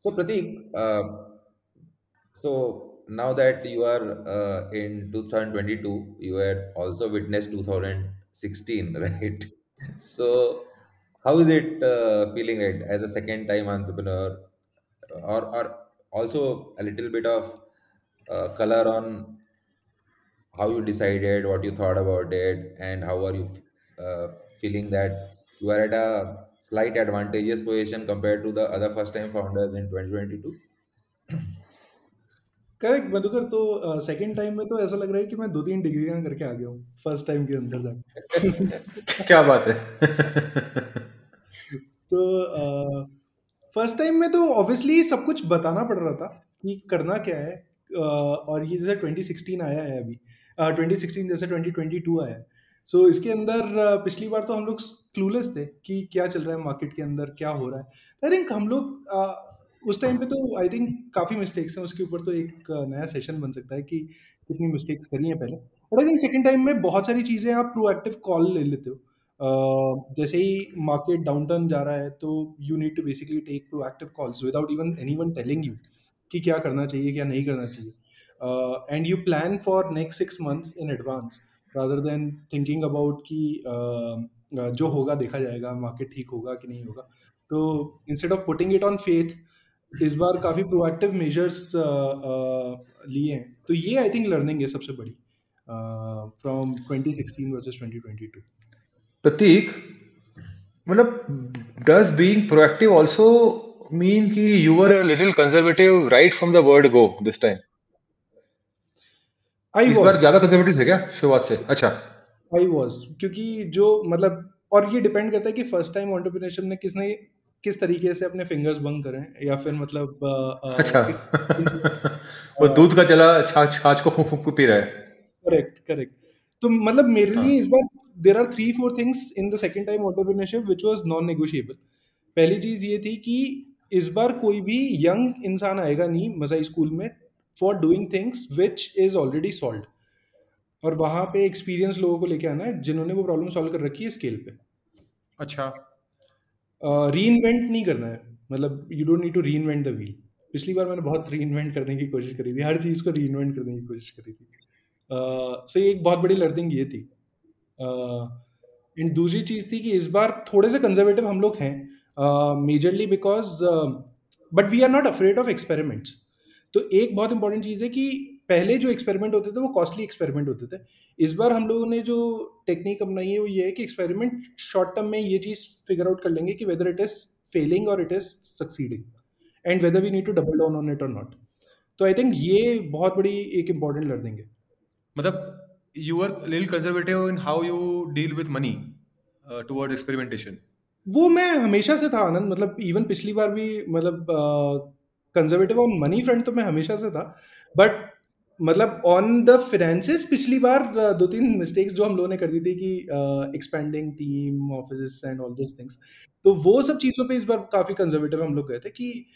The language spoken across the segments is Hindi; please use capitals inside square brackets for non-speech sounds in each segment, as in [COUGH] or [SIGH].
So Pratik, uh, so now that you are uh, in 2022, you had also witnessed 2016, [LAUGHS] right? So how is it uh, feeling right as a second time entrepreneur, or or also a little bit of uh, color on how you decided, what you thought about it, and how are you uh, feeling that you are at a slight advantageous position compared to the other first time founders in 2022? Correct Madhukar तो सेकंड टाइम में तो ऐसा लग रहा है कि मैं दो तीन डिग्रियाँ करके आ गया हूँ फ़र्स्ट टाइम के अंदर जाके। [LAUGHS] क्या बात है? [LAUGHS] तो फ़र्स्ट uh, टाइम में तो ऑब्वियसली सब कुछ बताना पड़ रहा था कि करना क्या है uh, और ये जैसे 2016 आया है अभी uh, 2016 जैसे 2022 आया है। सो so, इसके अंदर uh, पिछली बार तो हम लोग क्लूलेस थे कि क्या चल रहा है मार्केट के अंदर क्या हो रहा है। आई थिंक हम लोग uh, उस टाइम पे तो आई थिंक काफ़ी मिस्टेक्स हैं। उसके ऊपर तो एक uh, नया सेशन बन सकता है कि कितनी मिस्टेक्स करी हैं पहले। But I think second time में बहुत सारी चीज़ें आप प्रोएक्टिव कॉल ले लेते हो। Uh, जैसे ही मार्केट डाउन टर्न जा रहा है तो you need to basically take proactive calls without even anyone telling you कि क्या करना चाहिए क्या नहीं करना चाहिए। And you plan for next six months in advance rather than thinking about कि जो होगा देखा जाएगा मार्केट ठीक होगा कि नहीं होगा। तो instead of putting it on faith इस बार काफ़ी प्रोएक्टिव मेजर्स लिए हैं। तो ये आई थिंक लर्निंग है सबसे बड़ी फ्रॉम 2016 वर्सेस 2022 प्रतीक मतलब does being proactive also mean कि you were a little conservative right from the word go this time I बार ज़्यादा कंजर्वेटिव थे क्या शुरुआत से? अच्छा। आई वाज क्योंकि जो मतलब और ये डिपेंड करता है कि फ़र्स्ट टाइम एंटरप्रेन्योरशिप ने किसने किस तरीके से अपने फिंगर्स बंद करें या फिर मतलब अच्छा। वो [LAUGHS] दूध का चला छाछ छाछ को फूक फूक पी रहा है। करेक्ट करेक्ट तो मतलब मेरे हाँ। लिए इस बार there are three four things in the second time entrepreneurship which was non negotiable पहली चीज़ ये थी कि इस बार कोई भी यंग इंसान आएगा नहीं मजाई स्कूल में for doing things which is already solve और वहाँ पे एक्सपीरियंस लोगों को लेके आना है जिन्होंने वो प्रॉब्लम सॉल्व कर रखी है स्केल पे। अच्छा। री uh, इन्वेंट नहीं करना है। मतलब you don't need to reinvent the wheel पिछली बार मैंने बहुत री इन्वेंट करने की कोशिश करी थी। हर चीज़ को री इन्वेंट करने की कोशिश करी थी। सो uh, ये एक बहुत बड़ी लर्निंग ये थी। एंड uh, दूसरी चीज़ थी कि इस बार थोड़े से कंजर्वेटिव हम लोग हैं। Majorly because but we are not afraid of experiments तो एक बहुत इंपॉर्टेंट चीज़ है कि पहले जो एक्सपेरिमेंट होते थे वो कॉस्टली एक्सपेरिमेंट होते थे। इस बार हम लोगों ने जो टेक्निक अपनाई है वो ये है कि एक्सपेरिमेंट शॉर्ट टर्म में ये चीज़ फिगर आउट कर लेंगे कि वेदर इट इज़ फेलिंग और it is succeeding and whether we need to double down on it और नॉट तो आई थिंक ये बहुत बड़ी एक इंपॉर्टेंट लर्निंग है। मतलब you are little conservative in how you deal with money towards experimentation वो मैं हमेशा से था आनंद। मतलब इवन पिछली बार भी मतलब कंजर्वेटिव ऑन मनी फ्रंट तो मैं हमेशा से था बट मतलब ऑन द फिनेंसेस पिछली बार दो तीन मिस्टेक्स जो हम लोगों ने कर दी थी कि expending team office and all those things तो वो सब चीज़ों पे इस बार काफ़ी कंजर्वेटिव हम लोग गए थे कि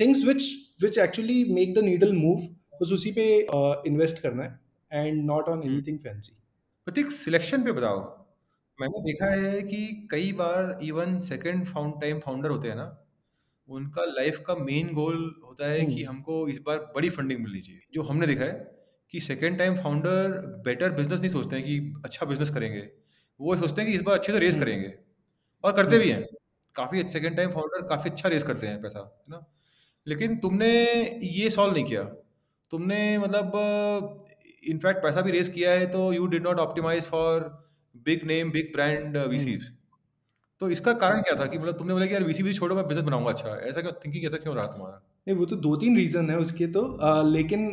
things which which actually make the needle move बस उसी पे इन्वेस्ट uh, करना है and not on anything fancy Pratik selection पे बताओ। मैंने देखा है कि कई बार even second found time founder होते हैं ना उनका लाइफ का मेन गोल होता है कि हम्म। हमको इस बार बड़ी फंडिंग मिलनी चाहिए। जो हमने देखा है कि second time founder better business नहीं सोचते हैं कि अच्छा बिज़नेस करेंगे। वो सोचते हैं कि इस बार अच्छे से रेस हम्म। करेंगे। और करते भी हम्म। हैं। काफ़ी सेकेंड टाइम फाउंडर काफ़ी अच्छा रेस करते हैं पैसा है ना? लेकिन तुमने ये सॉल्व नहीं किया। तुमने मतलब इनफैक्ट पैसा भी रेस किया है तो you did not optimize for big name big brand VCs तो इसका कारण क्या था कि मतलब तुमने बोला कि यार वीसीबी छोड़ो मैं बिज़नेस बनाऊँगा अच्छा। ऐसा क्यों थिंकिंग ऐसा क्यों रहा तुम्हारा? नहीं वो तो दो तीन रीजन है उसके तो अ, लेकिन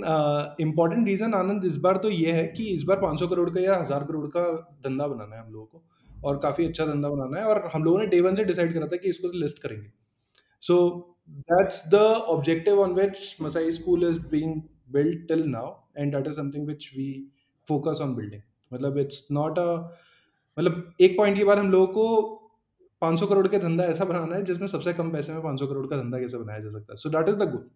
इम्पोर्टेंट रीजन आनंद इस बार तो ये है कि इस बार 500 करोड़ का या हज़ार करोड़ का धंधा बनाना है हम लोगों को और काफ़ी अच्छा धंधा बनाना है और हम लोगों ने डे वन से डिसाइड करा था कि इसको लिस्ट करेंगे। So that's the objective on which Masai school is being built till now and that is something which we focus on building. मतलब इट्स नॉट अ मतलब एक पॉइंट के बाद हम लोगों को 500 करोड़ का धंधा ऐसा बनाना है जिसमें सबसे कम पैसे में 500 करोड़ का धंधा कैसे बनाया जा सकता है? So that is the goal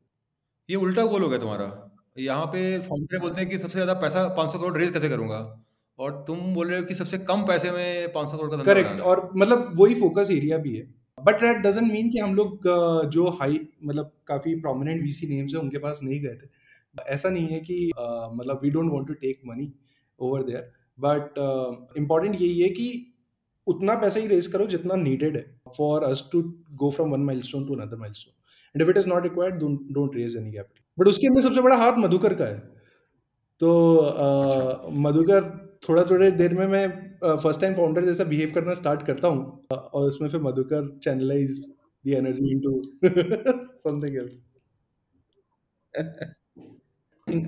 ये उल्टा गोल हो गया तुम्हारा। यहाँ पे फाउंडर बोलते हैं कि सबसे ज़्यादा पैसा 500 करोड़ रेज कैसे करूँगा? और तुम बोल रहे हो कि सबसे कम पैसे में 500 करोड़ का धंधा करेक्ट और मतलब वही फोकस एरिया भी है। बट दैट डजंट मीन कि हम लोग जो हाई मतलब काफ़ी प्रोमिनेंट वीसी नेम्स हैं उनके पास नहीं गए थे। ऐसा नहीं है कि मतलब we don't want to take money over there but important यही है कि उतना पैसा ही रेज करो जितना नीडेड है for us to go from one milestone to another milestone and if it is not required don't raise any capital but उसके अंदर सबसे बड़ा हाथ मधुकर का है। तो uh, मधुकर थोड़ा थोड़े देर में मैं फ़र्स्ट टाइम फाउंडर जैसा बिहेव करना स्टार्ट करता हूँ। और उसमें फिर Madhukar channelize the energy into something else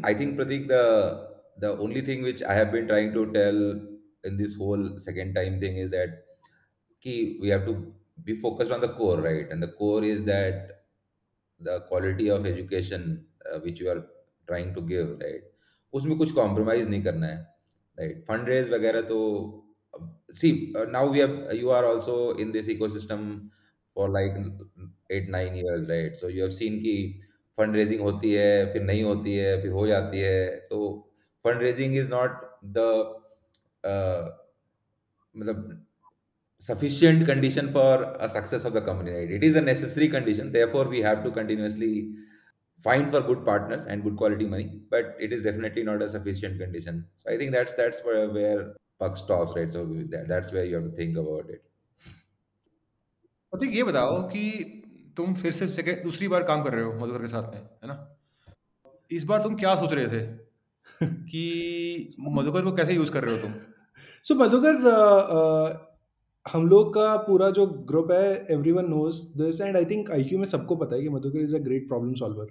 I think Pratik, the the only thing which I have been trying to tell in this whole second time thing is that key we have to be focused on the core, right? And the core is that the quality of education uh, which you are trying to give, right? कुछ कॉम्प्रोमाइज नहीं करना है राइट फंड रेज वगैरह तो see now we have you are also in this ecosystem for like eight nine years right so you have seen की फंड रेजिंग होती है फिर नहीं होती है फिर हो जाती है तो fund raising is not the मतलब sufficient condition for a success of the company right it is a necessary condition they for we have to continuously find for good partners and good quality money but it is definitely not a sufficient condition so I think that's that's where buck stops right so that's where you have to think about it अभी ये बताओ कि तुम फिर से दूसरी बार काम कर रहे हो मधुकर के साथ में, है ना? इस बार तुम क्या सोच रहे थे कि मधुकर को कैसे यूज़ कर रहे हो तुम? सो मधुकर uh, uh, हम लोग का पूरा जो ग्रुप है everyone knows this and I think IQ में सबको पता है कि Madhukar is a great problem solver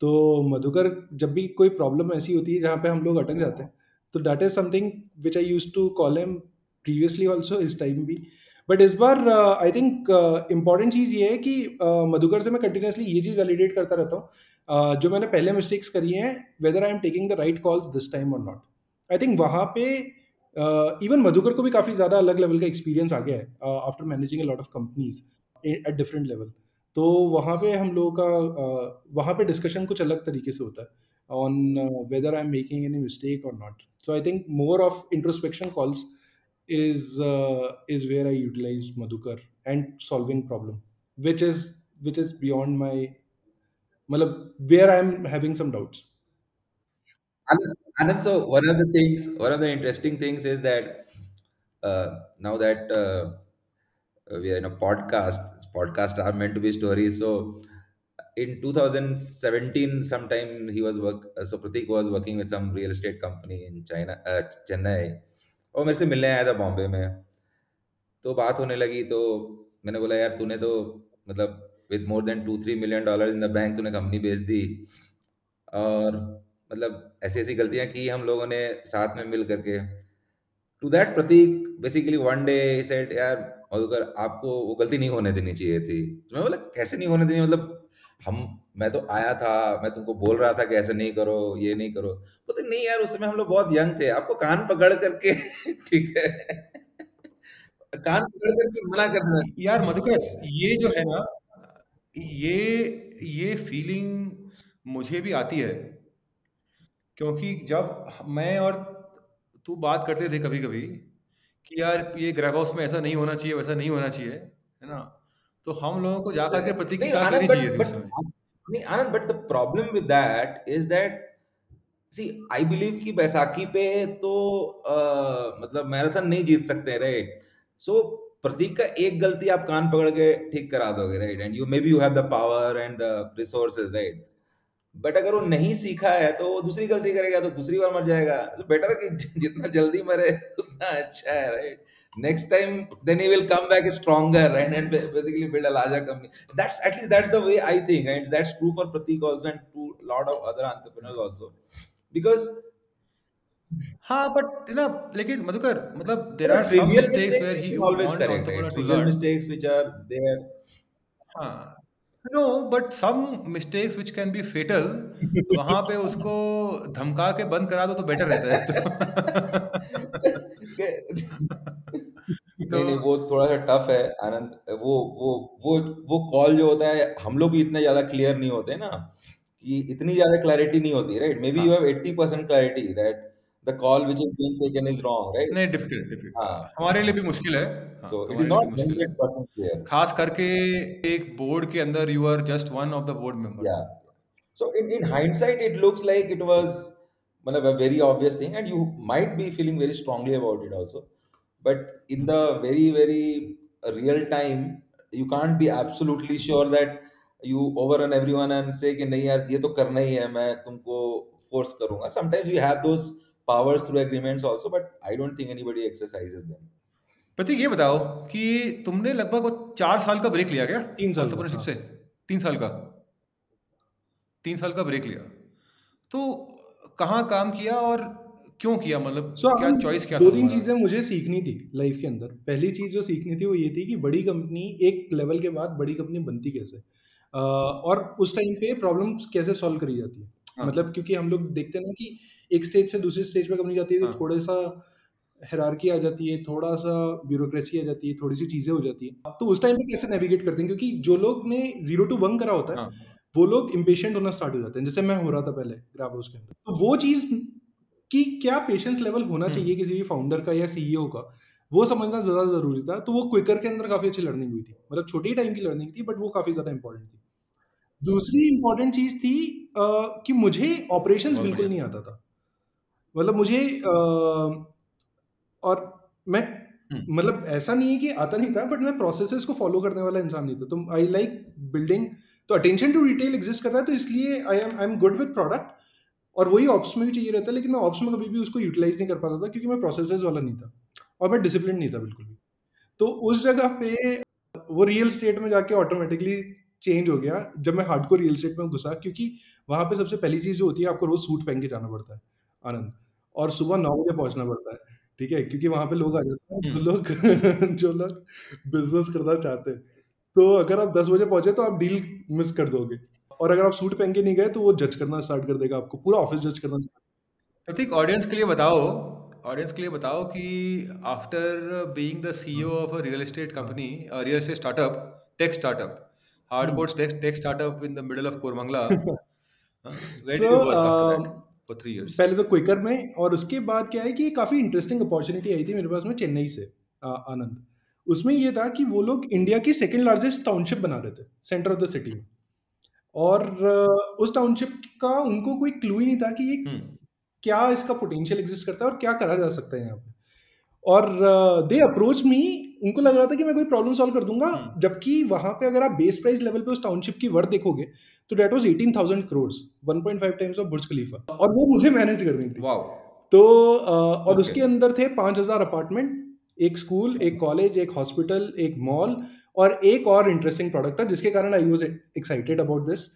तो मधुकर जब भी कोई प्रॉब्लम ऐसी होती है जहाँ पे हम लोग अटक जाते हैं तो that is something which I use to call em previously also इस टाइम भी. बट इस बार आई थिंक इंपॉर्टेंट चीज़ ये है कि uh, मधुकर से मैं कंटिन्यूसली ये चीज़ वैलिडेट करता रहता हूँ uh, जो मैंने पहले मिस्टेक्स करी हैं whether I am taking the right calls this time और नॉट आई थिंक वहाँ पे इवन मधुकर को भी काफ़ी ज़्यादा अलग लेवल का एक्सपीरियंस आ गया है after managing a lot of companies at different level तो वहाँ पे हम लोगों का uh, वहाँ पे डिस्कशन कुछ अलग तरीके से होता है on whether I am making any mistake और not so I think more of introspection calls uh, is where I utilize Madhukar and solving problem, which is which is beyond my, malab, where I'm having some doubts. And, and so one of the things, one of the interesting things is that uh, now that uh, we are in a podcast, podcasts are meant to be stories. So in 2017, sometime he was work. Uh, so Pratik was working with some real estate company in China, uh, Chennai. और मेरे से मिलने आया था बॉम्बे में तो बात होने लगी तो मैंने बोला यार तूने तो मतलब with more than two three million dollar in the bank तूने कंपनी बेच दी और मतलब ऐसी ऐसी गलतियाँ की हम लोगों ने साथ में मिल करके। To that Pratik basically one day set यार, मधुकर, आपको वो गलती नहीं होने देनी चाहिए थी। तो मैं बोला, कैसे नहीं होने देनी? मतलब हम, मैं तो आया था, मैं तुमको बोल रहा था कि ऐसे नहीं करो, ये नहीं करो। बोलते, नहीं यार, उस समय हम लोग बहुत यंग थे, आपको कान पकड़ करके [LAUGHS] ठीक है। कान पकड़ करके मना कर देना यार, मधुकर, ये जो है ना, ये ये फीलिंग मुझे भी आती है। क्योंकि जब मैं और तू बात करते थे कभी कभी कि यार ये ग्रैब हाउस में ऐसा नहीं होना चाहिए वैसा नहीं होना चाहिए है ना? तो हम लोगों को जाकर के प्रतीक की नहीं क्लास बट चाहिए थी उस समय नहीं Anand but the problem with that is that see I believe कि बैसाखी पे तो अ, मतलब मैराथन नहीं जीत सकते राइट सो प्रतीक का एक गलती आप कान पकड़ के ठीक करा दोगे right and you maybe you have the power and the resources right but अगर वो नहीं सीखा है तो वो दूसरी गलती करेगा तो दूसरी बार मर जाएगा। तो बेटर कि जितना जल्दी मरे उतना अच्छा है right next time then he will come back stronger right and basically build a larger company that's at least that's the way I think and that's true for Pratik also and to lot of other entrepreneurs also because हाँ बट यू लेकिन मधुकर मतलब there are trivial mistakes he always correct trivial mistakes which are there हाँ। No but some mistakes which can be fatal वहाँ पे उसको धमका के बंद करा दो तो बेटर रहता है। तो नहीं नहीं, वो थोड़ा सा टफ है, आनंद, वो वो वो वो कॉल जो होता है, हम लोग भी इतने ज़्यादा क्लियर नहीं होते ना, कि इतनी ज़्यादा क्लैरिटी नहीं होती right maybe you have 80% clarity that the call which is being taken is wrong, right? नहीं डिफ़िकल्ट डिफ़िकल्ट हाँ, हमारे लिए भी मुश्किल है हाँ so it is not है hundred percent clear. खास करके एक बोर्ड के अंदर you are just one of the board member Yeah. So in, in hindsight, it looks like it was matlab, a very obvious thing, and you might be feeling very strongly about it also. But in the very, very real time, you can't be absolutely sure that you overrun everyone and say कि नहीं यार ये तो करना ही है मैं तुमको force करूँगा. Sometimes you have those powers through agreements also, but I don't think anybody exercises them. प्रतीक ये बताओ कि तुमने लगभग वो चार साल का ब्रेक लिया क्या तीन साल का। से तीन साल का तीन साल का ब्रेक लिया तो कहाँ काम किया और क्यों किया? मतलब सो क्या चॉइस क्या दो तीन? चीज़ें मुझे सीखनी थी लाइफ के अंदर। पहली चीज़ जो सीखनी थी वो ये थी कि बड़ी कंपनी एक लेवल के बाद बड़ी कंपनी बनती कैसे? और उस टाइम पे प्रॉब्लम कैसे सॉल्व करी जाती है? हाँ। मतलब क्योंकि हम लोग देखते हैं ना कि एक स्टेज से दूसरे स्टेज पे कंपनी जाती है तो हाँ। थोड़ा सा हेरारकी आ जाती है थोड़ा सा ब्यूरोक्रेसी आ जाती है थोड़ी सी चीज़ें हो जाती है। तो उस टाइम पे कैसे नेविगेट करते हैं? क्योंकि जो लोग ने ज़ीरो टू वन करा होता है हाँ। वो लोग इम्पेशेंट होना स्टार्ट हो जाते हैं। जैसे मैं हो रहा था पहले ग्राफ हाउस के अंदर। तो वो चीज़ कि क्या पेशेंस लेवल होना हम्म। चाहिए किसी भी फाउंडर का या सीईओ का वो समझना ज़्यादा ज़रूरी था। तो वो क्विकर के अंदर काफ़ी अच्छी लर्निंग हुई थी। मतलब छोटी टाइम की लर्निंग थी बट वो काफ़ी ज़्यादा इंपॉर्टेंट थी। दूसरी इंपॉर्टेंट चीज़ थी अ, कि मुझे ऑपरेशंस बिल्कुल नहीं आता था। मतलब मुझे अ, और मैं हम्म। मतलब ऐसा नहीं है कि आता नहीं था बट मैं प्रोसेसेस को फॉलो करने वाला इंसान नहीं था। तो आई लाइक बिल्डिंग तो अटेंशन टू डिटेल एग्जिस्ट करता है तो इसलिए I am I am good with product और वही ऑप्स में भी चाहिए रहता है लेकिन मैं ऑप्स में कभी भी उसको यूटिलाइज नहीं कर पाता था क्योंकि मैं प्रोसेसेस वाला नहीं था और मैं डिसिप्लिन नहीं था बिल्कुल भी। तो उस जगह पे वो रियल स्टेट में जाके ऑटोमेटिकली चेंज हो गया जब मैं हार्डकोर रियल स्टेट में घुसा क्योंकि वहाँ पे सबसे पहली चीज़ जो होती है आपको रोज सूट पहन के जाना पड़ता है आनंद। और सुबह नौ बजे पहुँचना पड़ता है ठीक है? क्योंकि वहाँ पे लोग आ जाते हैं जो हम्म। लोग [LAUGHS] जो लोग बिज़नेस करना चाहते हैं। तो अगर आप दस बजे पहुँचे तो आप डील मिस कर दोगे। और अगर आप सूट पहन के नहीं गए तो वो जज करना स्टार्ट कर देगा आपको पूरा ऑफ़िस जज करना प्रतीक ऑडियंस के लिए बताओ ऑडियंस के लिए बताओ कि after being the CEO of a real estate company real estate startup tech startup hardcore tech tech startup in the middle of Koramangala where did So, you work after um, that for 3 years पहले तो क्विकर में और उसके बाद क्या है कि काफ़ी इंटरेस्टिंग अपॉर्चुनिटी आई थी मेरे पास में चेन्नई से आनंद। उसमें ये था कि वो लोग इंडिया की सेकंड लार्जेस्ट टाउनशिप बना रहे थे सेंटर ऑफ़ द सिटी में और उस टाउनशिप का उनको कोई क्लू ही नहीं था कि ये हम्म क्या इसका पोटेंशियल एग्जिस्ट करता है और क्या करा जा सकता है यहाँ पे। और दे अप्रोच मी उनको लग रहा था कि मैं कोई प्रॉब्लम सॉल्व कर दूँगा हम्म। जबकि वहाँ पे अगर आप बेस प्राइस लेवल पे उस टाउनशिप की वर्थ देखोगे तो that was 18000 crore 1.5 times of Burj Khalifa और वो मुझे मैनेज करनी थी वाओ तो और Okay. उसके अंदर थे 5000 अपार्टमेंट एक स्कूल एक कॉलेज एक हॉस्पिटल एक मॉल और एक और इंटरेस्टिंग प्रोडक्ट था जिसके कारण I was excited about this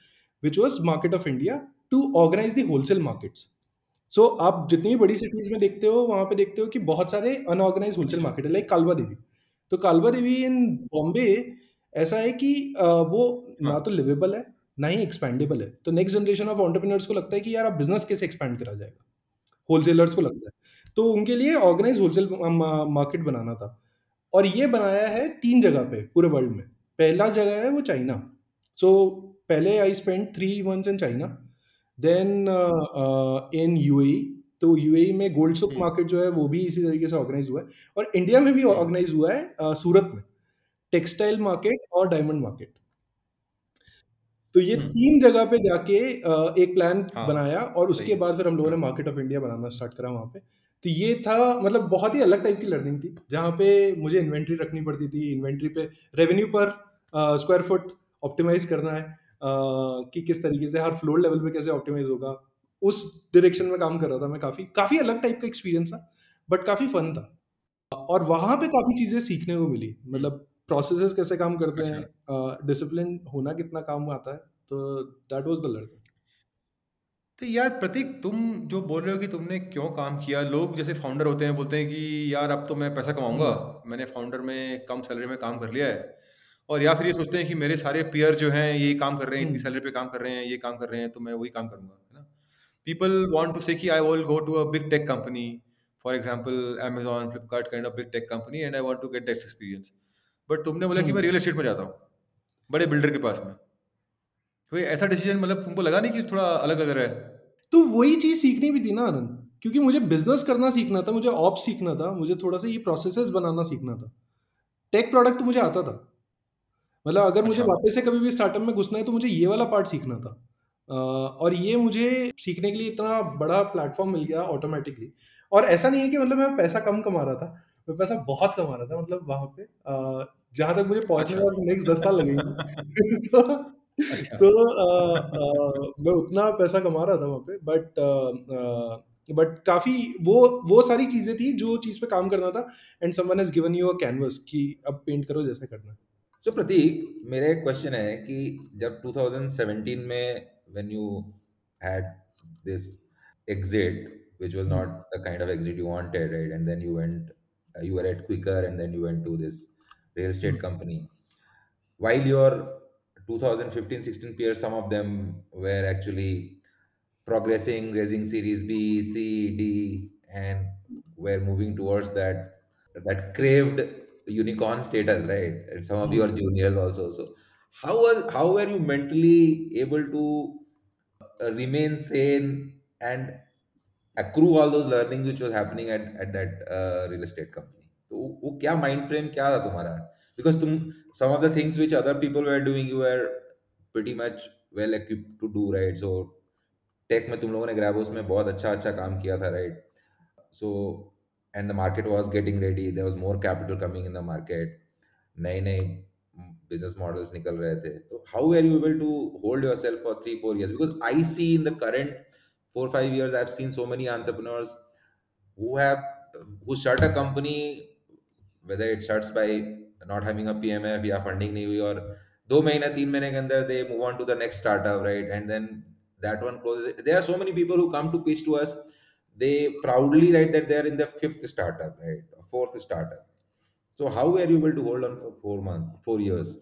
which was market of India to organize the wholesale markets so so, आप जितनी भी बड़ी सिटीज़ में देखते हो वहाँ पे देखते हो कि बहुत सारे अनऑर्गेनाइज होलसेल मार्केट है लाइक कालवा देवी तो कालवा देवी इन बॉम्बे ऐसा है कि अ, वो ना हाँ। तो लिवेबल है ना ही एक्सपेंडेबल है। तो नेक्स्ट जनरेशन ऑफ़ ऑन्टरप्रिनर्स को लगता है कि यार आप बिज़नेस कैसे एक्सपेंड करा जाएगा? होलसेलर्स को लगता है। तो उनके लिए ऑर्गेनाइज होलसेल मार्केट बनाना था। और ये बनाया है तीन जगह पे पूरे वर्ल्ड में। पहला जगह है वो चाइना सो so, पहले I spend three months in China then in UAE तो यूएई में गोल्ड हम्म। मार्केट जो है वो भी इसी तरीके से ऑर्गेनाइज हुआ है। और इंडिया में भी ऑर्गेनाइज हुआ है अ, सूरत में टेक्सटाइल मार्केट और डायमंड मार्केट तो ये हम्म। तीन जगह पे जाके अ, एक प्लान हाँ, बनाया और उसके बाद फिर हम लोगों ने मार्केट ऑफ़ इंडिया बनाना स्टार्ट करा वहाँ पे। तो ये था मतलब बहुत ही अलग टाइप की लर्निंग थी जहाँ पे मुझे इन्वेंट्री रखनी पड़ती थी। इन्वेंट्री पे रेवेन्यू पर स्क्वायर फुट ऑप्टिमाइज करना है। कि किस तरीके से हर फ्लोर लेवल पे कैसे ऑप्टिमाइज होगा। उस डायरेक्शन में काम कर रहा था मैं काफ़ी काफ़ी अलग टाइप का एक्सपीरियंस था बट काफ़ी फन था। और वहाँ पे काफ़ी चीज़ें सीखने को मिली मतलब प्रोसेस कैसे काम करते अच्छा। हैं डिसिप्लिन होना कितना काम आता है तो दैट वॉज़ द लर्निंग तो यार प्रतीक तुम जो बोल रहे हो कि तुमने क्यों काम किया लोग जैसे फाउंडर होते हैं बोलते हैं कि यार अब तो मैं पैसा कमाऊँगा मैंने फाउंडर में कम सैलरी में काम कर लिया है और या फिर ये सोचते हैं कि मेरे सारे पियर जो हैं ये काम कर रहे हैं इतनी हम्म। सैलरी पे काम कर रहे हैं ये काम कर रहे हैं तो मैं वही काम करूँगा है ना? पीपल वांट टू से कि I will go to a big tech company for example Amazon Flipkart kind of big tech company and I want to get that experience but तुमने बोला कि मैं हम्म। रियल एस्टेट में जाता हूँ बड़े बिल्डर के पास में। तो ऐसा डिसीज़न मतलब तुमको लगा नहीं कि थोड़ा अलग अलग है? तो वही चीज़ सीखनी भी थी ना आनंद। क्योंकि मुझे बिज़नेस करना सीखना था मुझे ऑप सीखना था मुझे थोड़ा सा ये प्रोसेसेस बनाना सीखना था। टेक प्रोडक्ट तो मुझे आता था। मतलब अगर मुझे अच्छा। वापस से कभी भी स्टार्टअप में घुसना है तो मुझे ये वाला पार्ट सीखना था। अ, और ये मुझे सीखने के लिए इतना बड़ा प्लेटफॉर्म मिल गया ऑटोमेटिकली और ऐसा नहीं है कि मतलब मैं पैसा कम कमा रहा था मैं पैसा बहुत कमा रहा था मतलब वहाँ पे अ, जहाँ तक मुझे पहुँचने अच्छा। में नेक्स्ट दस साल लगेंगे। [LAUGHS] तो अच्छा। तो अ, अ, मैं उतना पैसा कमा रहा था वहाँ पे बट बट काफ़ी वो वो सारी चीज़ें थी जो चीज़ पे काम करना था and someone has given you a canvas कि अब पेंट करो जैसे करना। है सो प्रतीक मेरा एक क्वेश्चन है कि जब 2017 में when you had this exit which was not the kind of exit you wanted right and then you went you were at Quikr and then you went to this real estate company while your 2015 16 peer some of them were actually progressing raising series B C D and were moving towards that that craved unicorn status, right? And some of your hmm. juniors also. So how was how were you mentally able to uh, remain sane and accrue all those learnings which was happening at at that uh, real estate company? तो वो वो क्या माइंड फ्रेम क्या था तुम्हारा बिकॉज़ तुम some of the things which other people were doing you were pretty much well equipped to do right so tech में तुम लोगों ने ग्रेवोस में बहुत अच्छा अच्छा काम किया था right so and the market was getting ready there was more capital coming in the market नए नए बिज़नेस मॉडल्स निकल रहे थे तो how are you able to hold yourself for three four years because I see in the current four five years I have seen so many entrepreneurs who have who start a company whether it starts by not having a PMF या funding नहीं हुई और दो महीना तीन महीने के अंदर they move on to the next startup right and then that one closes there are so many people who come to pitch to us they proudly write that they are in the fifth startup right fourth startup so how were you able to hold on for four months four years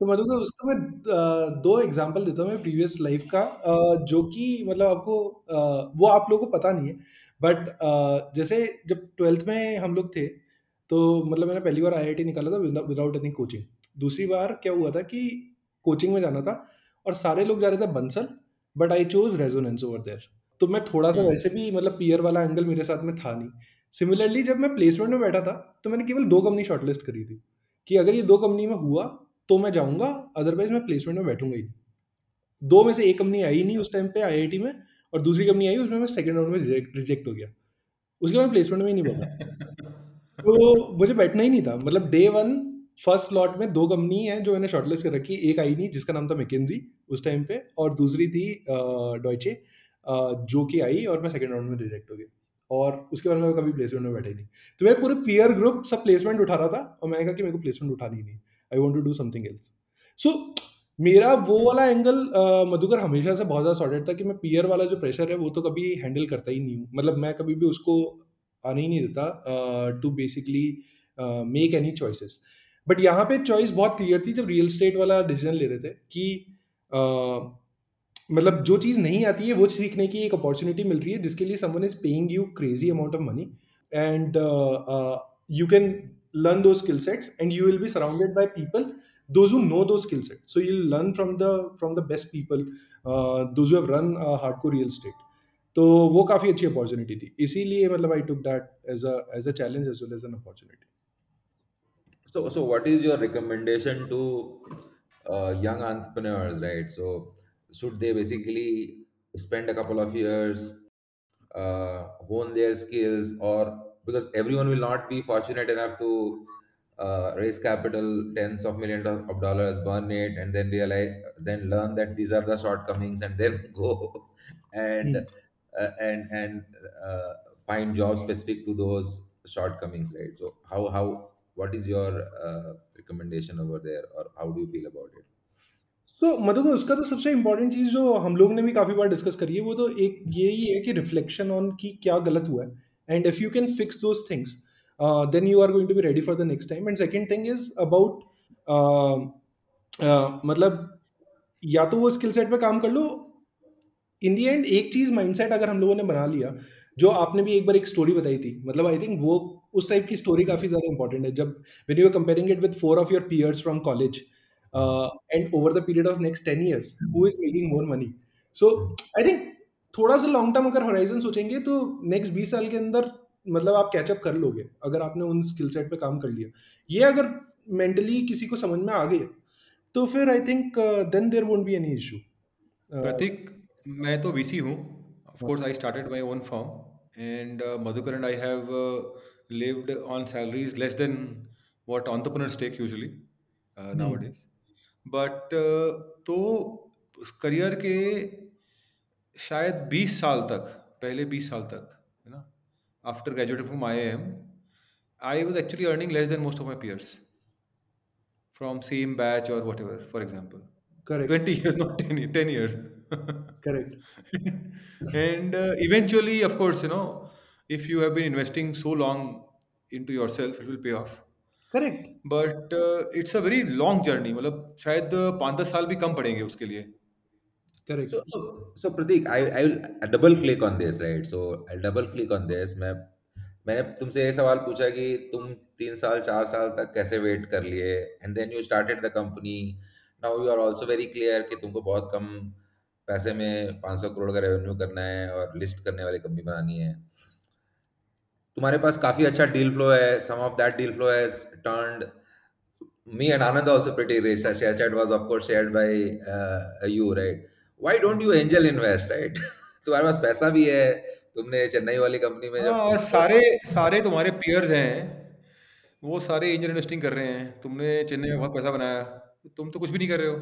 तो मधुकर उसका मैं 2 एग्ज़ाम्पल देता हूँ मैं प्रीवियस लाइफ़ का जो कि मतलब आपको वो आप लोगों को पता नहीं है बट जैसे जब 12th में हम लोग थे, तो मतलब मैंने पहली बार आईआईटी निकाला था विदाउट एनी कोचिंग। दूसरी बार क्या हुआ था कि कोचिंग में जाना था और सारे लोग जा रहे थे Bansal, but I chose Resonance over there. तो मैं थोड़ा-सा हम्म वैसे भी मतलब पीयर वाला एंगल मेरे साथ में था नहीं। सिमिलरली जब मैं प्लेसमेंट में बैठा था, तो मैंने केवल दो कंपनी शॉर्टलिस्ट करी थी, कि अगर ये दो कंपनी में हुआ तो मैं जाऊँगा, अदरवाइज़ मैं प्लेसमेंट में बैठूँगा ही। 2 में से एक कंपनी आई नहीं उस टाइम पे आईआईटी में और दूसरी कंपनी आई उसमें मैं सेकंड राउंड में रिजेक्ट हो गया। उसके बाद प्लेसमेंट में ही नहीं बैठा। [LAUGHS] तो मुझे बैठना ही नहीं था। मतलब डे वन फ़र्स्ट लॉट में दो कंपनी है जो मैंने शॉर्टलिस्ट कर रखी एक आई नहीं जिसका नाम था मैकेंजी उस टाइम पे और दूसरी थी डॉइचे अ, जो कि आई और मैं सेकंड राउंड में रिजेक्ट हो गया। और उसके बाद मैं कभी प्लेसमेंट में बैठा ही नहीं। तो मेरे पूरे पीयर ग्रुप सब प्लेसमेंट उठा रहा था और मैंने कहा कि मेरे को प्लेसमेंट उठानी नहीं। I want to do something else. So मेरा वो वाला एंगल मधुकर हमेशा से बहुत ज़्यादा सॉर्टेड था कि मैं पीयर वाला जो प्रेशर है वो तो कभी हैंडल करता ही नहीं हूँ। मतलब मैं कभी भी उसको आने ही नहीं देता to basically make any choices. But यहाँ पे चॉइस बहुत क्लियर थी जब रियल स्टेट वाला डिसीज़न ले रहे थे कि अ, मतलब जो चीज़ नहीं आती है, वो सीखने की एक अपॉर्चुनिटी मिल रही है, जिसके लिए someone is paying you crazy amount of money and you can learn those skill sets and you will be surrounded by people those who know those skill set so you learn from the from the best people those have run hard को रियल स्टेट तो वो काफ़ी अच्छी अपॉर्चुनिटी थी। इसीलिए मतलब I took that as as a challenge as well as an opportunity so so what is your recommendation to young entrepreneurs right so Should they basically spend a couple of years, uh, hone their skills, or because everyone will not be fortunate enough to uh, raise capital, tens of millions of of dollars, burn it, and then realize, then learn that these are the shortcomings, and then [LAUGHS] go and uh, and and uh, find jobs specific to those shortcomings, right? So, how how what is your uh, recommendation over there or how do you feel about it तो मधुकर उसका तो सबसे इम्पोर्टेंट चीज़ जो हम लोग ने भी काफ़ी बार डिस्कस करी है, वो तो एक, ये ही है कि रिफ्लेक्शन ऑन कि क्या गलत हुआ है। And if you can fix those things then you are going to be ready for the next time and second thing is about मतलब या तो वो स्किल सेट पे काम कर लो। इन दी एंड एक चीज़ माइंडसेट अगर हम लोगों ने बना लिया, जो आपने भी एक बार एक स्टोरी बताई थी मतलब आई थिंक वो, उस टाइप की स्टोरी काफ़ी ज़्यादा इंपॉर्टेंट है। जब when you are comparing it with four of your peers from college and over the period of next ten years who is making more money so I think थोड़ा सा लॉन्ग टर्म अगर होराइजन सोचेंगे तो नेक्स्ट बीस साल के अंदर मतलब आप कैचअप कर लोगे अगर आपने उन स्किल सेट पे काम कर लिया। ये अगर मेंटली किसी को समझ में आ गया तो फिर I think then there won't be any issue Prateek मैं तो वीसी हूँ। Of course I started my own firm and Madhukar and I have lived on salaries less than what entrepreneurs take usually uh, nowadays. But तो उस करियर के शायद 20 साल तक पहले 20 साल तक है ना? After graduate from I M I was actually earning less than most of my peers from same batch और whatever for example twenty year not ten years correct and eventually of course you know if you have been investing so long in to yourself it will pay off correct but it's a very long journey मतलब शायद पाँच दस साल भी कम पड़ेंगे उसके लिए। Correct So, so, so Pratik, I, I will double click on this, right? So, I'll double click on this. मैं मैंने तुमसे ये सवाल पूछा कि तुम तीन साल चार साल तक कैसे वेट कर लिए? And then you started the company now you are also very clear कि तुमको बहुत कम पैसे में 500 करोड़ का रेवेन्यू करना है और लिस्ट करने वाली कंपनी बनानी है। तुम्हारे पास काफ़ी अच्छा डील फ्लो है some of that deal flow has turned me and Anand also pretty rich. As share chat was of course shared by uh, you, right? Why don't you angel invest, right? [LAUGHS] तुम्हारे पास पैसा भी है तुमने चेन्नई वाली कंपनी में हाँ, जब और सारे सारे तुम्हारे पियर्स हैं वो सारे एंजल इन्वेस्टिंग कर रहे हैं तुमने चेन्नई में बहुत पैसा बनाया तुम तो कुछ भी नहीं कर रहे हो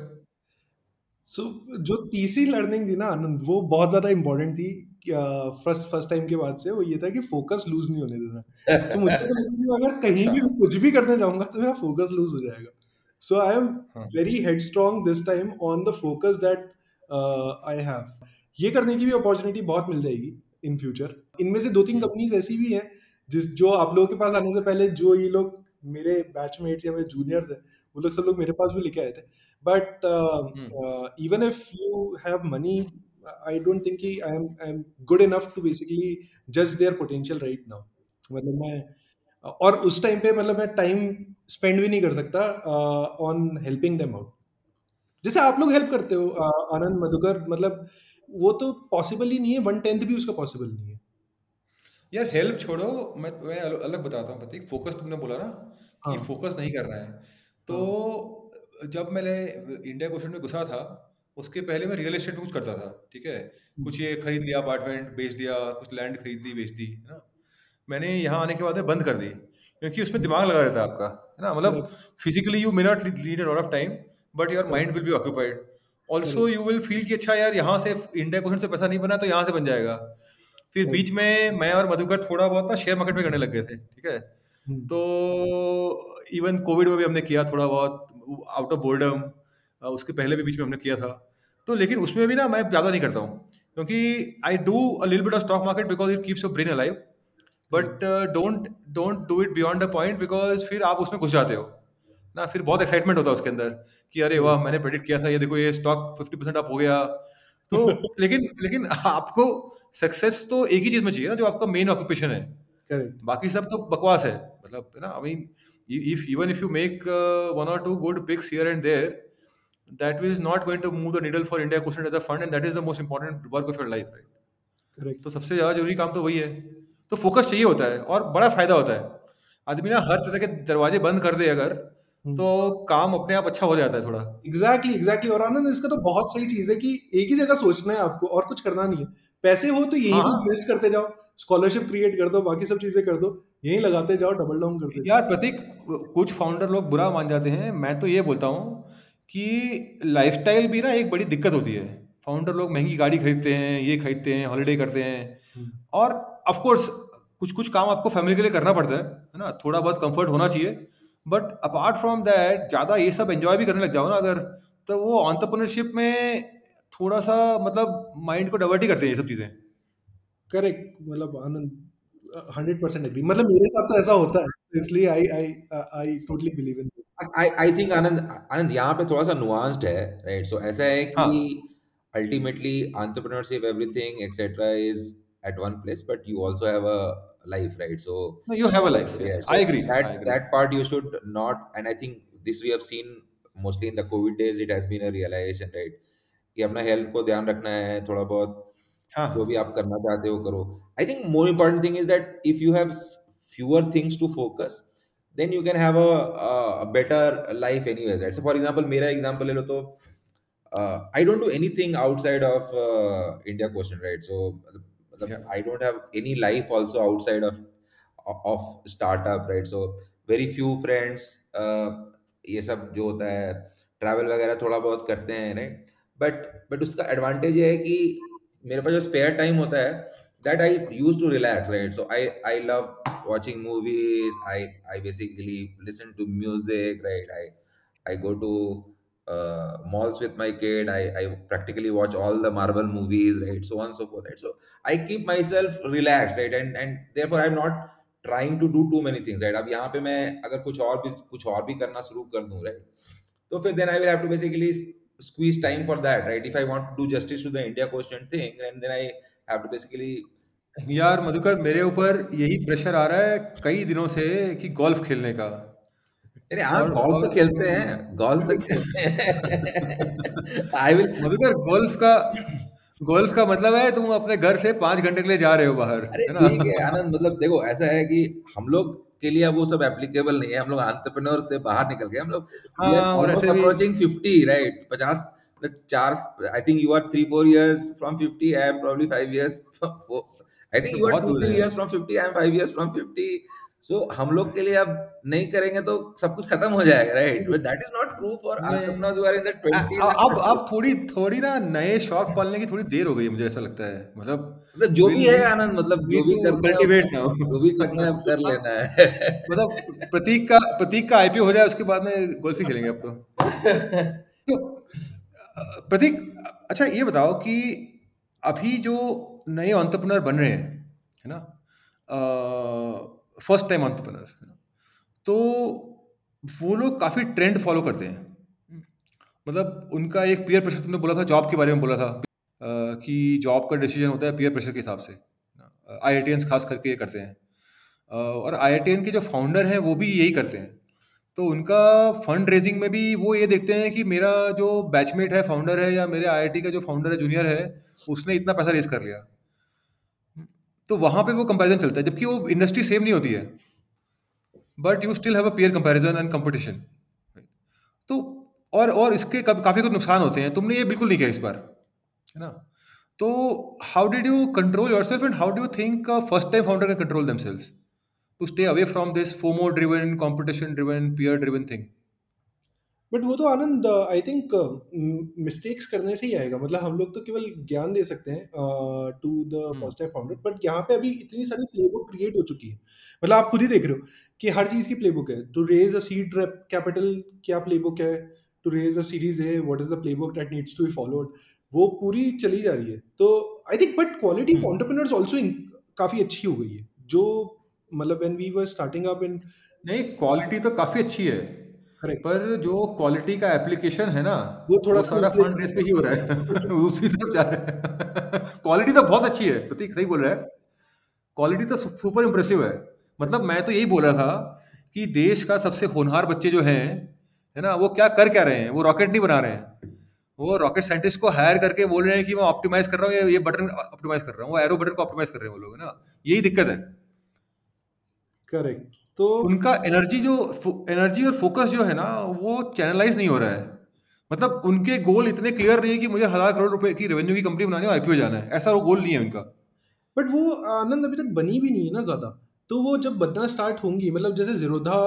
सो so, जो तीसरी लर्निंग थी ना आनंद वो बहुत ज़्यादा इंपॉर्टेंट थी फ़र्स्ट फ़र्स्ट टाइम के बाद से वो ये था कि फोकस लूज नहीं होने देना। तो मुझे तो अगर कहीं भी कुछ भी करने जाऊँगा तो मेरा फोकस लूज हो जाएगा। So I am. Very head strong this time on the focus that I have ये करने की भी अपॉर्चुनिटी बहुत मिल जाएगी इन फ्यूचर इनमें से दो तीन कंपनीज़ ऐसी भी हैं जिस जो आप लोगों के पास आने से पहले जो ये लोग मेरे बैचमेट्स या मेरे जूनियर्स हैं वो लोग सब लोग मेरे पास भी लेके आए थे। But even if you have money I don't think कि I am I am good enough to basically जज देयर पोटेंशियल राइट नाउ मतलब मैं और उस टाइम पे मतलब मैं टाइम स्पेंड भी नहीं कर सकता ऑन हेल्पिंग देम आउट जैसे आप लोग हेल्प करते हो uh, आनंद मधुकर मतलब वो तो पॉसिबल ही नहीं है वन टेंथ भी उसका पॉसिबल नहीं है यार हेल्प छोड़ो मैं मैं अलग, अलग बताता हूँ प्रतीक फोकस तुमने बोला ना कि हाँ। फोकस नहीं करना है तो हाँ. जब मैंने इंडिया क्वेश्चन में घुसा था उसके पहले मैं रियल एस्टेट कुछ करता था ठीक है? कुछ ये खरीद लिया अपार्टमेंट बेच दिया कुछ लैंड खरीद ली बेच दी है ना? मैंने यहाँ आने के बाद बंद कर दी क्योंकि उसमें दिमाग लगा रहता है आपका है ना? मतलब physically you may not a lot of time but your mind will be occupied also you will feel कि अच्छा यार यहाँ से इंडिया क्वेश्चन से पैसा नहीं बना तो यहाँ से बन जाएगा। फिर बीच में मैं और मधुकर थोड़ा बहुत ना शेयर मार्केट में करने लग गए थे ठीक है? हम्म, तो इवन कोविड में भी हमने किया थोड़ा बहुत आउट ऑफ़ बोर्डम उसके पहले भी बीच में हमने किया था। तो लेकिन उसमें भी ना मैं ज़्यादा नहीं करता हूँ क्योंकि I do a little bit of stock market because it keeps your brain alive but don't don't do it beyond a point because फिर आप उसमें घुस जाते हो। ना फिर बहुत एक्साइटमेंट होता है उसके अंदर कि अरे वाह मैंने प्रेडिक्ट किया था ये देखो ये स्टॉक फिफ्टी परसेंट अप हो गया। तो [LAUGHS] लेकिन लेकिन आपको सक्सेस तो एक ही चीज़ में चाहिए ना जो आपका मेन ऑक्यूपेशन है। Correct. बाकी सब तो बकवास है। मतलब है ना I mean even if you make uh, one or two good picks here and there that is not going to move the needle for india quotient as a fund and that is the most important work of your life right? Correct. तो सबसे ज़्यादा ज़रूरी काम तो वही है। तो फोकस चाहिए होता है और बड़ा फ़ायदा होता है। आदमी ना हर तरह के दरवाजे बंद कर दे अगर तो काम अपने आप अच्छा हो जाता है थोड़ा। एग्जैक्टली एग्जैक्टली और आनंद इसका तो बहुत सही चीज़ है कि एक ही जगह सोचना है आपको और कुछ करना नहीं है। पैसे हो तो यही हाँ। इन्वेस्ट करते जाओ स्कॉलरशिप क्रिएट कर दो बाकी सब चीज़ें कर दो यही लगाते जाओ डबल डाउन करते जाओ यार प्रतीक कुछ फाउंडर लोग बुरा मान जाते हैं मैं तो ये बोलता हूँ कि लाइफस्टाइल भी ना एक बड़ी दिक्कत होती है। फाउंडर लोग महँगी गाड़ी खरीदते हैं ये खरीदते हैं हॉलीडे करते हैं। हम्म। और ऑफ़ कोर्स कुछ कुछ काम आपको फैमिली के लिए करना पड़ता है है ना? थोड़ा बहुत कंफर्ट होना चाहिए। बट अपार्ट फ्रॉम दैट ज़्यादा ये सब एंजॉय भी करने लग जाओ ना अगर तो वो ऑन्टरप्रनरशिप में थोड़ा सा मतलब माइंड को डाइवर्ट ही करते हैं ये सब चीज़ें। करेक्ट मतलब आनंद हंड्रेड परसेंट एग्री मतलब मेरे साथ तो ऐसा होता है। इसलिए I I I totally believe in I I think Anand Anand यहाँ पे थोड़ा सा नुआंस्ड है राइट सो ऐसा है हाँ। कि ultimately entrepreneurship everything etc is at one place but you also have a life right so you have a life yeah I so agree that that part you should not and i think this we have seen mostly in the covid days it has been a realization right कि अपना हेल्थ को ध्यान रखना है थोड़ा बहुत जो भी हाँ आप करना चाहते हो करो I think more important thing is that if you have fewer things to focus then you can have a, a, a better life anyways right so for example मेरा example ले लो तो uh, I don't do anything outside of uh, India question right so मतलब yeah I don't have any life also outside of of startup right so very few friends uh, ये सब जो होता है ट्रैवल वगैरह थोड़ा बहुत करते हैं राइट बट बट उसका एडवांटेज ये है कि मेरे पास जो स्पेयर टाइम होता है that I used to relax, right? So I I love watching movies. I I basically listen to music, right? I I go to uh, malls with my kid. I I practically watch all the Marvel movies, right? So on and so forth, right? So I keep myself relaxed, right? And and therefore I'm not trying to do too many things, right? अब यहाँ पे मैं अगर कुछ और भी कुछ और भी करना शुरू कर दूँ, right? तो फिर then I will have to basically squeeze time for that, right? If I want to do justice to the India question thing, and then I have to basically यार मधुकर मेरे ऊपर यही प्रेशर आ रहा है कई दिनों से कि गोल्फ खेलने का। अरे हाँ गोल्फ तो खेलते हैं गोल्फ तो [LAUGHS] खेलते हैं। आई विल मधुकर गोल्फ का गोल्फ का मतलब है तुम अपने घर से पाँच घंटे के लिए जा रहे हो बाहर है ठीक है आनंद मतलब देखो ऐसा है कि हम लोग के लिए वो सब एप्लीकेबल नहीं है। हम लोग एंटरप्रेन्योर से बाहर निकल गए हम लोग हाँ और ऐसे अप्रोचिंग 50 राइट 50 मतलब चार I think you are 3 4 years from 50 I am probably 5 years I think तो यू आर बहुत 2 3 है। Years from 50 I am 5 years from 50 so हम लोग के लिए अब नहीं करेंगे तो सब कुछ खत्म हो जाएगा right but that is not true for नहीं। Entrepreneurs are in the 20s and अब 30s अब थोड़ी थोड़ी ना नए शौक पालने की थोड़ी देर हो गई है मुझे ऐसा लगता है। मतलब मतलब जो भी है आनंद मतलब जो भी टू कल्टीवेट नाउ जो भी करना है अब कर लेना है। मतलब प्रतीक का प्रतीक का आईपीओ हो जाए उसके बाद में गोल्फ खेलेंगे अब तो। [LAUGHS] तो अ, प्रतीक अच्छा ये बताओ कि अभी जो नए एंटरप्रेन्योर बन रहे हैं है ना? फ़र्स्ट टाइम एंटरप्रेन्योर तो वो लोग काफ़ी ट्रेंड फॉलो करते हैं। मतलब उनका एक पीयर प्रेशर तुमने बोला था जॉब के बारे में बोला था अ, कि जॉब का डिसीज़न होता है पीयर प्रेशर के हिसाब से आई आई खास करके ये करते हैं। अ, और आई के जो फाउंडर हैं वो भी यही करते हैं। तो उनका फंड रेजिंग में भी वो ये देखते हैं कि मेरा जो बैचमेट है फाउंडर है या मेरे आईआईटी का जो फाउंडर है जूनियर है, उसने इतना पैसा रेज कर लिया। तो वहाँ पे वो कंपैरिजन चलता है, जबकि वो इंडस्ट्री सेम नहीं होती है। But you still have a peer comparison and competition तो और और इसके काफ़ी कुछ नुकसान होते हैं। तुमने ये बिल्कुल नहीं किया इस बार, है ना? तो how did you control yourself and how do you think first time founder can control them self to stay away from this FOMO driven competition driven peer driven thing but वो तो आनंद आई थिंक मिस्टेक्स करने से ही आएगा। मतलब हम लोग तो केवल ज्ञान दे सकते हैं to the first time founder but यहाँ पे अभी इतनी सारी प्लेबुक क्रिएट हो चुकी है। मतलब आप खुद ही देख रहे हो कि हर चीज़ की प्लेबुक है। To raise a seed capital क्या प्लेबुक है? टू रेज अ सीरीज़ है what is the playbook that needs to be followed वो पूरी चली जा रही है। तो I think but quality of entrepreneurs also काफ़ी अच्छी हो गई है। जो मतलब when we were starting up in नहीं क्वालिटी तो काफ़ी अच्छी है करेक्ट पर जो क्वालिटी का एप्लीकेशन है ना वो थोड़ा वो सारा फंड रेस पे ही। हो रहा है। [LAUGHS] दूसरी तरफ़ जा रहा है। क्वालिटी तो बहुत अच्छी है प्रतीक सही बोल रहा है। क्वालिटी तो सुपर इम्प्रेसिव है। मतलब मैं तो यही बोल रहा था कि देश का सबसे होनहार बच्चे जो हैं है ना वो क्या कर क्या रहे हैं? वो रॉकेट नहीं बना रहे हैं। वो रॉकेट साइंटिस्ट को हायर करके बोल रहे हैं कि मैं ऑप्टिमाइज कर रहा हूँ ये ये बटन ऑप्टिमाइज कर रहा हूँ वो एरो बटन को ऑप्टिमाइज कर रहे हैं वो लोग है ना। यही दिक्कत है। करेक्ट तो उनका एनर्जी जो एनर्जी और फोकस जो है ना वो चैनलाइज नहीं हो रहा है। मतलब उनके गोल इतने क्लियर नहीं है कि मुझे हज़ार करोड़ रुपए की रेवेन्यू की कंपनी बनानी है आईपीओ जाना है। ऐसा वो गोल नहीं है उनका। बट वो आनंद अभी तक बनी भी नहीं है ना ज़्यादा। तो वो जब बनना स्टार्ट होंगी मतलब जैसे जीरोधा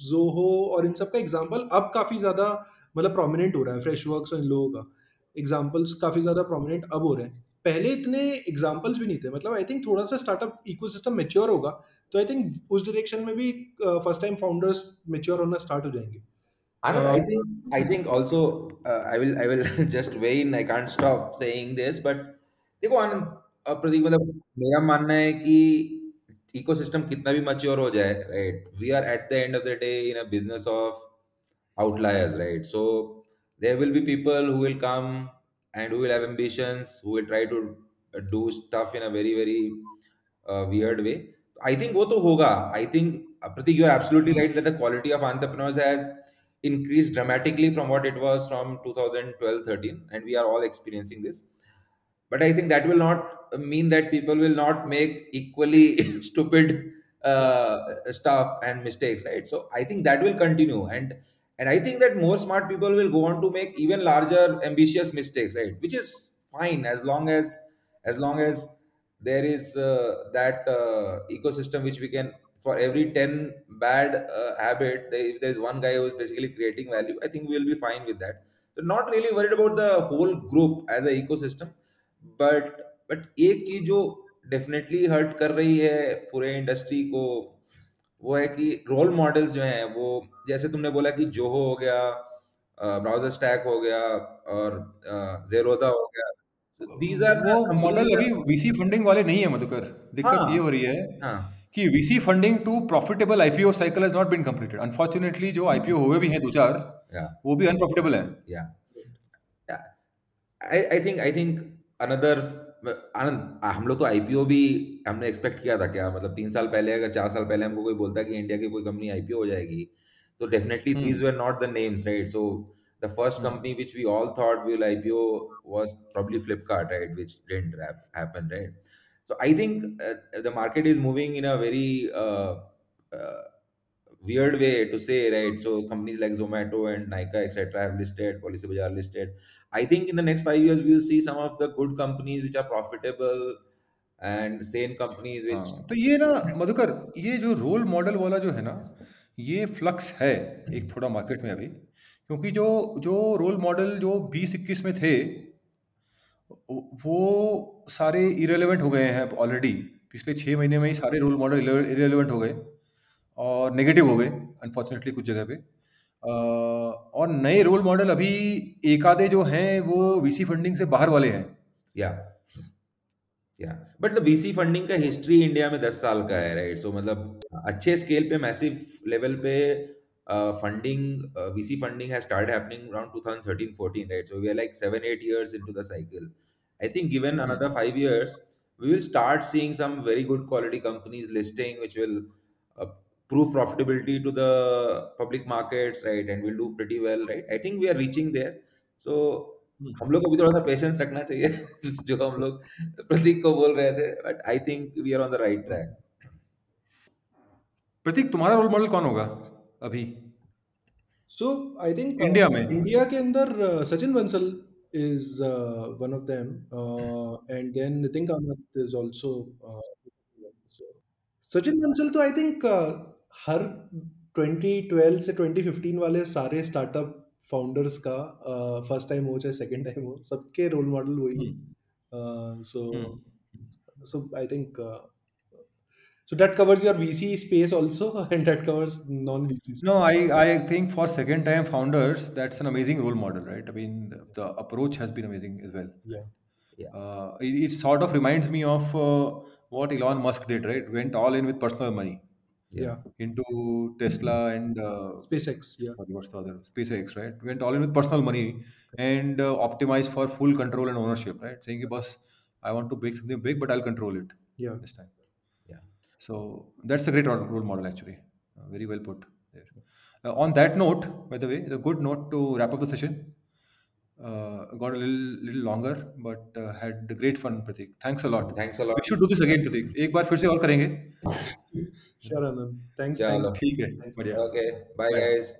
जोहो और इन सब का एग्ज़ाम्पल अब काफ़ी ज़्यादा मतलब प्रोमिनेंट हो रहा है। फ्रेश वर्क और इन लोगों का एग्जाम्पल्स काफ़ी ज़्यादा प्रोमिनेंट अब हो रहे हैं। पहले इतने एग्जाम्पल्स भी नहीं थे। मतलब आई थिंक थोड़ा सा स्टार्टअप इकोसिस्टम मेच्योर होगा। तो आई थिंक उस डायरेक्शन में भी फ़र्स्ट टाइम फाउंडर्स मेच्योर होना स्टार्ट हो जाएँगे Anand, I think I think also uh, I will I will just weigh in. I can't stop saying this, but देखो आनंद अ, प्रतीक मतलब मेरा मानना है कि इकोसिस्टम कितना भी मच्योर हो जाए right we are at the end of the day in a business of outliers, right? So there will be people who will come and who will have ambitions, who will try to uh, do stuff in a very, very uh, weird way. I think वो तो होगा. I think uh, Pratik, you are absolutely right that the quality of entrepreneurs has increased dramatically from what it was from 2012-13, and we are all experiencing this. But I think that will not mean that people will not make equally [LAUGHS] stupid uh, stuff and mistakes, right? So I think that will continue, and and I think that more smart people will go on to make even larger, ambitious mistakes, right? Which is fine as long as as long as there is uh, that uh, ecosystem which we can for every 10 bad uh, habit they, if there's one guy who is basically creating value i think we'll be fine with that so not really worried about the whole group as a ecosystem but but एक चीज़ जो डेफिनेटली हर्ट कर रही है पूरे इंडस्ट्री को वो है कि रोल मॉडल्स जो हैं वो जैसे तुमने बोला कि जोहो हो गया ब्राउज़र स्टैक हो गया और जेरोदा हो गया दीज आर वो मॉडल अभी वीसी फंडिंग वाले नहीं है मधुकर। दिक्कत हाँ ये हो रही है हाँ। कि VC funding to profitable IPO cycle has not been completed unfortunately जो आईपीओ हुए भी हैं दो चार वो भी अनप्रॉफिटेबल हैं। या। I I think I think another Anand हम लोग तो आईपीओ भी हमने एक्सपेक्ट किया था क्या? मतलब तीन साल पहले अगर चार साल पहले हमको कोई बोलता कि इंडिया की कोई कंपनी आईपीओ हो जाएगी तो definitely these were not the names right so the first Hmm. company which we all thought will IPO was probably Flipkart, right? Which didn't rap- happen, right? So I think uh, the market is moving in a very uh, uh, weird way to say, right? So companies like Zomato and Nika, etc., have listed, Policy Bazaar listed. I think in the next five years, we will see some of the good companies which are profitable and sane companies which हाँ तो ये ना मधुकर ये जो रोल मॉडल वाला जो है ना ये फ्लक्स है एक थोड़ा मार्केट में अभी क्योंकि जो जो रोल मॉडल जो बीस इक्कीस में थे, वो सारे इरेलीवेंट हो गए हैं ऑलरेडी पिछले छः महीने में ही सारे रोल मॉडल इरेलीवेंट हो गए और नेगेटिव हो गए अनफॉर्चुनेटली कुछ जगह पे। और नए रोल मॉडल अभी एक आधे जो हैं, वो वीसी फंडिंग से बाहर वाले हैं। या या। बट द वीसी फंडिंग का हिस्ट्री इंडिया में दस साल का है राइट सो मतलब अच्छे स्केल पे मैसिव लेवल पे funding VC funding has start happening around 2013 14 right so we are like 7 8 years into the cycle i think given another 5 years we will start seeing some very good quality companies listing which will uh, prove profitability to the public markets right and will do pretty well right i think we are reaching there so हम लोग को भी थोड़ा सा पेशेंस रखना चाहिए जो हम लोग प्रतीक को बोल रहे थे but I think we are on the right track Prateek तुम्हारा रोल मॉडल कौन होगा अभी। I think uh, इंडिया में। India के अंदर uh, uh, one of them, uh, and then Nitin Kamath is also. Uh, so Sachin Bansal तो आई थिंक हर 2012 से 2015 वाले सारे स्टार्टअप फाउंडर्स का फ़र्स्ट टाइम हो चाहे सेकंड टाइम हो सबके रोल मॉडल वही so so I think so that covers your VC space also [LAUGHS] and that covers non-VC. No, I, I think for second time founders, that's an amazing role model, right? I mean, the, the approach has been amazing as well. Yeah. Yeah. Uh, it, it sort of reminds me of uh, what Elon Musk did, right? Went all in with personal money Yeah. into Tesla and uh, SpaceX. Yeah. sorry, what's the other? SpaceX, right? Went all in with personal money and uh, optimized for full control and ownership, right? Saying, boss, I want to make something big, but I'll control it Yeah. this time. Yeah. So that's a great role role model, actually. Uh, very well put there. Uh, on that note, by the way, a good note to wrap up the session. Uh, got a little little longer, but uh, had great fun, Pratik. Thanks a lot. Thanks a We lot should do this again, Pratik. एक बार फिर से और करेंगे Sure, Anand. Thanks. चलो Thanks. ठीक है बढ़िया ओके बाय Bye. गाइस